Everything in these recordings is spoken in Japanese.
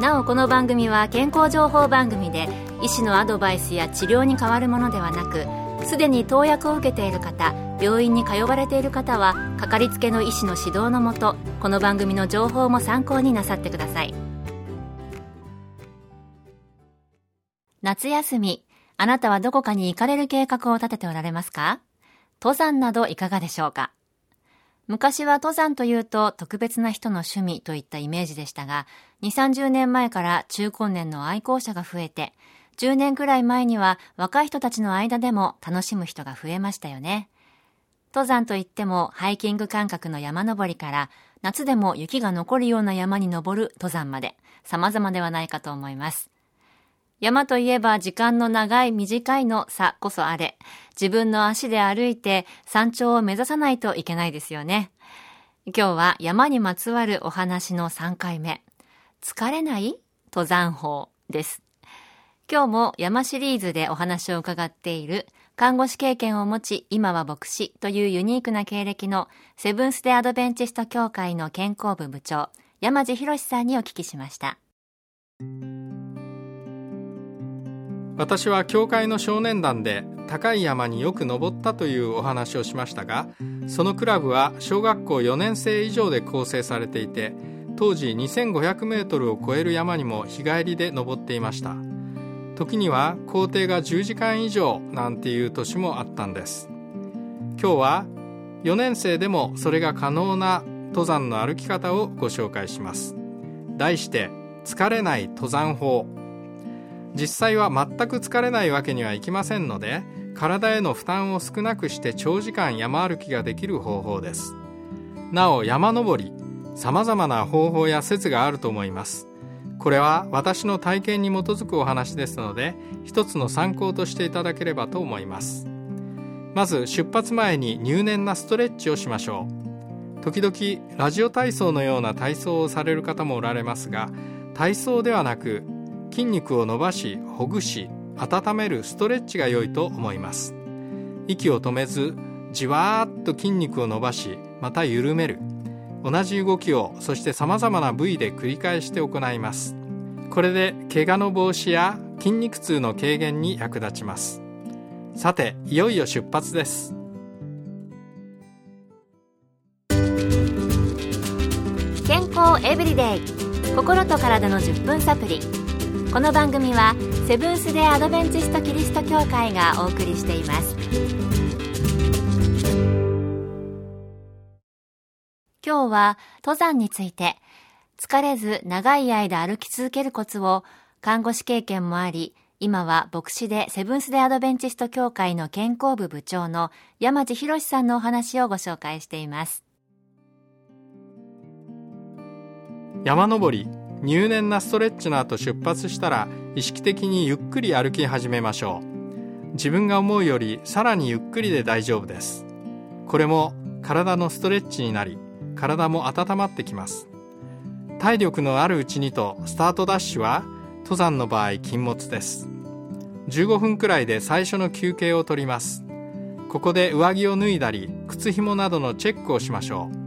なおこの番組は健康情報番組で医師のアドバイスや治療に変わるものではなくすでに投薬を受けている方病院に通われている方はかかりつけの医師の指導のもとこの番組の情報も参考になさってください。夏休みあなたはどこかに行かれる計画を立てておられますか？登山などいかがでしょうか？昔は登山というと特別な人の趣味といったイメージでしたが、2、30年前から中高年の愛好者が増えて、10年くらい前には若い人たちの間でも楽しむ人が増えましたよね。登山といってもハイキング感覚の山登りから夏でも雪が残るような山に登る登山まで様々ではないかと思います。山といえば時間の長い短いの差こそあれ、自分の足で歩いて山頂を目指さないといけないですよね。今日は山にまつわるお話の3回目。疲れない？登山法です。今日も山シリーズでお話を伺っている看護師経験を持ち、今は牧師というユニークな経歴のセブンス・デ・アドベンチスト協会の健康部部長、山地博さんにお聞きしました。私は教会の少年団で高い山によく登ったというお話をしましたがそのクラブは小学校4年生以上で構成されていて当時2500メートルを超える山にも日帰りで登っていました。時には行程が10時間以上なんていう年もあったんです。今日は4年生でもそれが可能な登山の歩き方をご紹介します。題して疲れない登山法。実際は全く疲れないわけにはいきませんので体への負担を少なくして長時間山歩きができる方法です。なお山登り様々な方法や説があると思います。これは私の体験に基づくお話ですので一つの参考としていただければと思います。まず出発前に入念なストレッチをしましょう。時々ラジオ体操のような体操をされる方もおられますが体操ではなく筋肉を伸ばしほぐし温めるストレッチが良いと思います。息を止めずじわーっと筋肉を伸ばしまた緩める。同じ動きをそして様々な部位で繰り返して行います。これで怪我の防止や筋肉痛の軽減に役立ちます。さていよいよ出発です。健康エブリデイ。心と体の10分サプリ。この番組はセブンス・デ・アドベンチスト・キリスト教会がお送りしています今日は登山について、疲れず長い間歩き続けるコツを看護師経験もあり、今は牧師でセブンス・デ・アドベンチスト協会の健康部部長の山地博さんのお話をご紹介しています。山登り、入念なストレッチの後出発したら意識的にゆっくり歩き始めましょう。自分が思うよりさらにゆっくりで大丈夫です。これも体のストレッチになり、体も温まってきます体力のあるうちにとスタートダッシュは登山の場合禁物です15分くらいで最初の休憩を取りますここで上着を脱いだり靴紐などのチェックをしましょう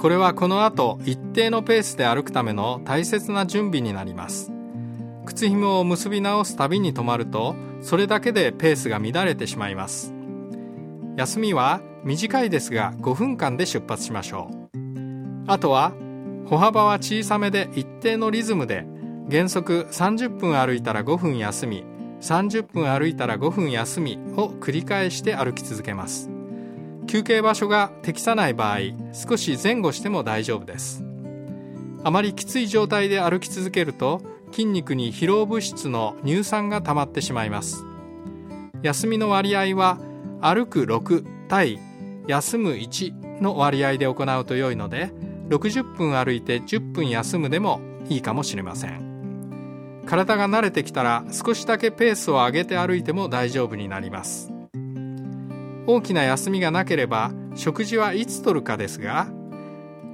これはこの後一定のペースで歩くための大切な準備になります。靴紐を結び直すたびに止まるとそれだけでペースが乱れてしまいます。休みは短いですが5分間で出発しましょう。あとは歩幅は小さめで一定のリズムで原則30分歩いたら5分休み30分歩いたら5分休みを繰り返して歩き続けます。休憩場所が適さない場合少し前後しても大丈夫です。あまりきつい状態で歩き続けると筋肉に疲労物質の乳酸が溜まってしまいます。休みの割合は歩く6対休む1の割合で行うと良いので60分歩いて10分休むでもいいかもしれません。体が慣れてきたら少しだけペースを上げて歩いても大丈夫になります。大きな休みがなければ食事はいつとるかですが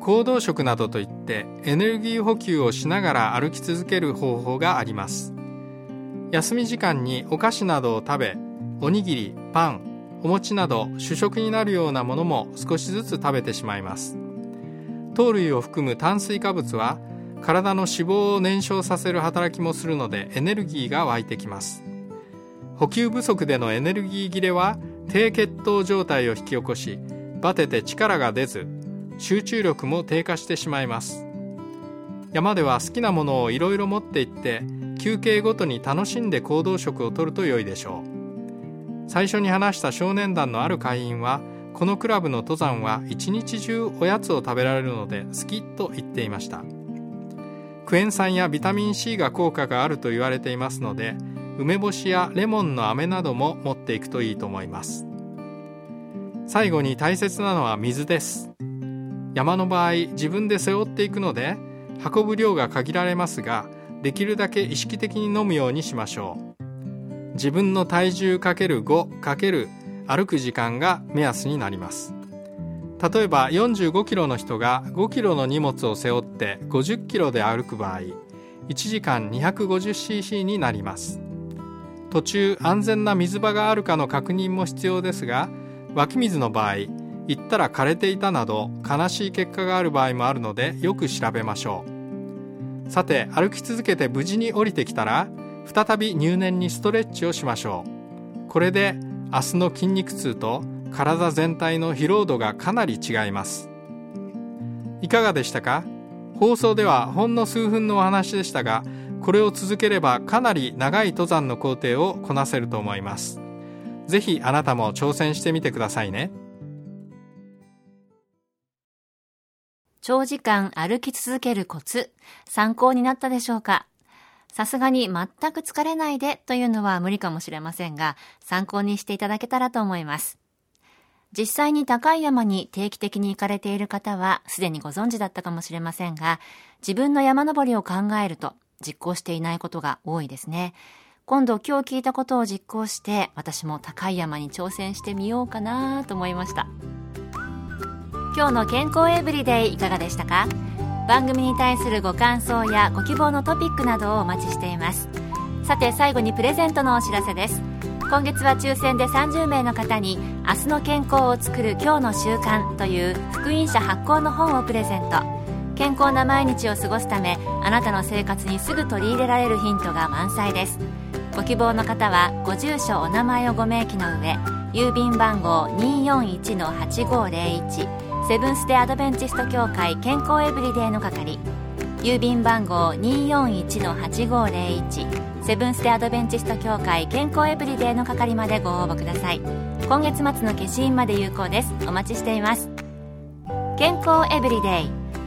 行動食などといってエネルギー補給をしながら歩き続ける方法があります。休み時間にお菓子などを食べおにぎりパンお餅など主食になるようなものも少しずつ食べてしまいます。糖類を含む炭水化物は体の脂肪を燃焼させる働きもするのでエネルギーが湧いてきます。補給不足でのエネルギー切れは低血糖状態を引き起こしバテて力が出ず集中力も低下してしまいます。山では好きなものをいろいろ持って行って休憩ごとに楽しんで行動食をとると良いでしょう。最初に話した少年団のある会員はこのクラブの登山は一日中おやつを食べられるので好きと言っていました。クエン酸やビタミン C が効果があると言われていますので梅干しやレモンの飴なども持っていくといいと思います。最後に大切なのは水です。山の場合自分で背負っていくので運ぶ量が限られますができるだけ意識的に飲むようにしましょう。自分の体重 ×5× 歩く時間が目安になります。例えば45キロの人が5キロの荷物を背負って50キロで歩く場合1時間 250cc になります。途中安全な水場があるかの確認も必要ですが湧き水の場合行ったら枯れていたなど悲しい結果がある場合もあるのでよく調べましょう。さて歩き続けて無事に降りてきたら再び入念にストレッチをしましょう。これで明日の筋肉痛と体全体の疲労度がかなり違います。いかがでしたか？放送ではほんの数分のお話でしたがこれを続ければかなり長い登山の工程をこなせると思います。ぜひあなたも挑戦してみてくださいね。長時間歩き続けるコツ参考になったでしょうか？さすがに全く疲れないでというのは無理かもしれませんが参考にしていただけたらと思います。実際に高い山に定期的に行かれている方はすでにご存知だったかもしれませんが自分の山登りを考えると実行していないことが多いですね。今度今日聞いたことを実行して私も高い山に挑戦してみようかなと思いました。今日の健康エブリデイいかがでしたか？番組に対するご感想やご希望のトピックなどをお待ちしています。さて最後にプレゼントのお知らせです。今月は抽選で30名の方に明日の健康を作る今日の習慣という福音社発行の本をプレゼント。健康な毎日を過ごすためあなたの生活にすぐ取り入れられるヒントが満載です。ご希望の方はご住所お名前をご明記の上郵便番号241-8501セブンス・デ・アドベンチスト協会健康エブリデイの係郵便番号241-8501セブンス・デ・アドベンチスト協会健康エブリデイの係までご応募ください。今月末の消印まで有効です。お待ちしています。健康エブリデイ。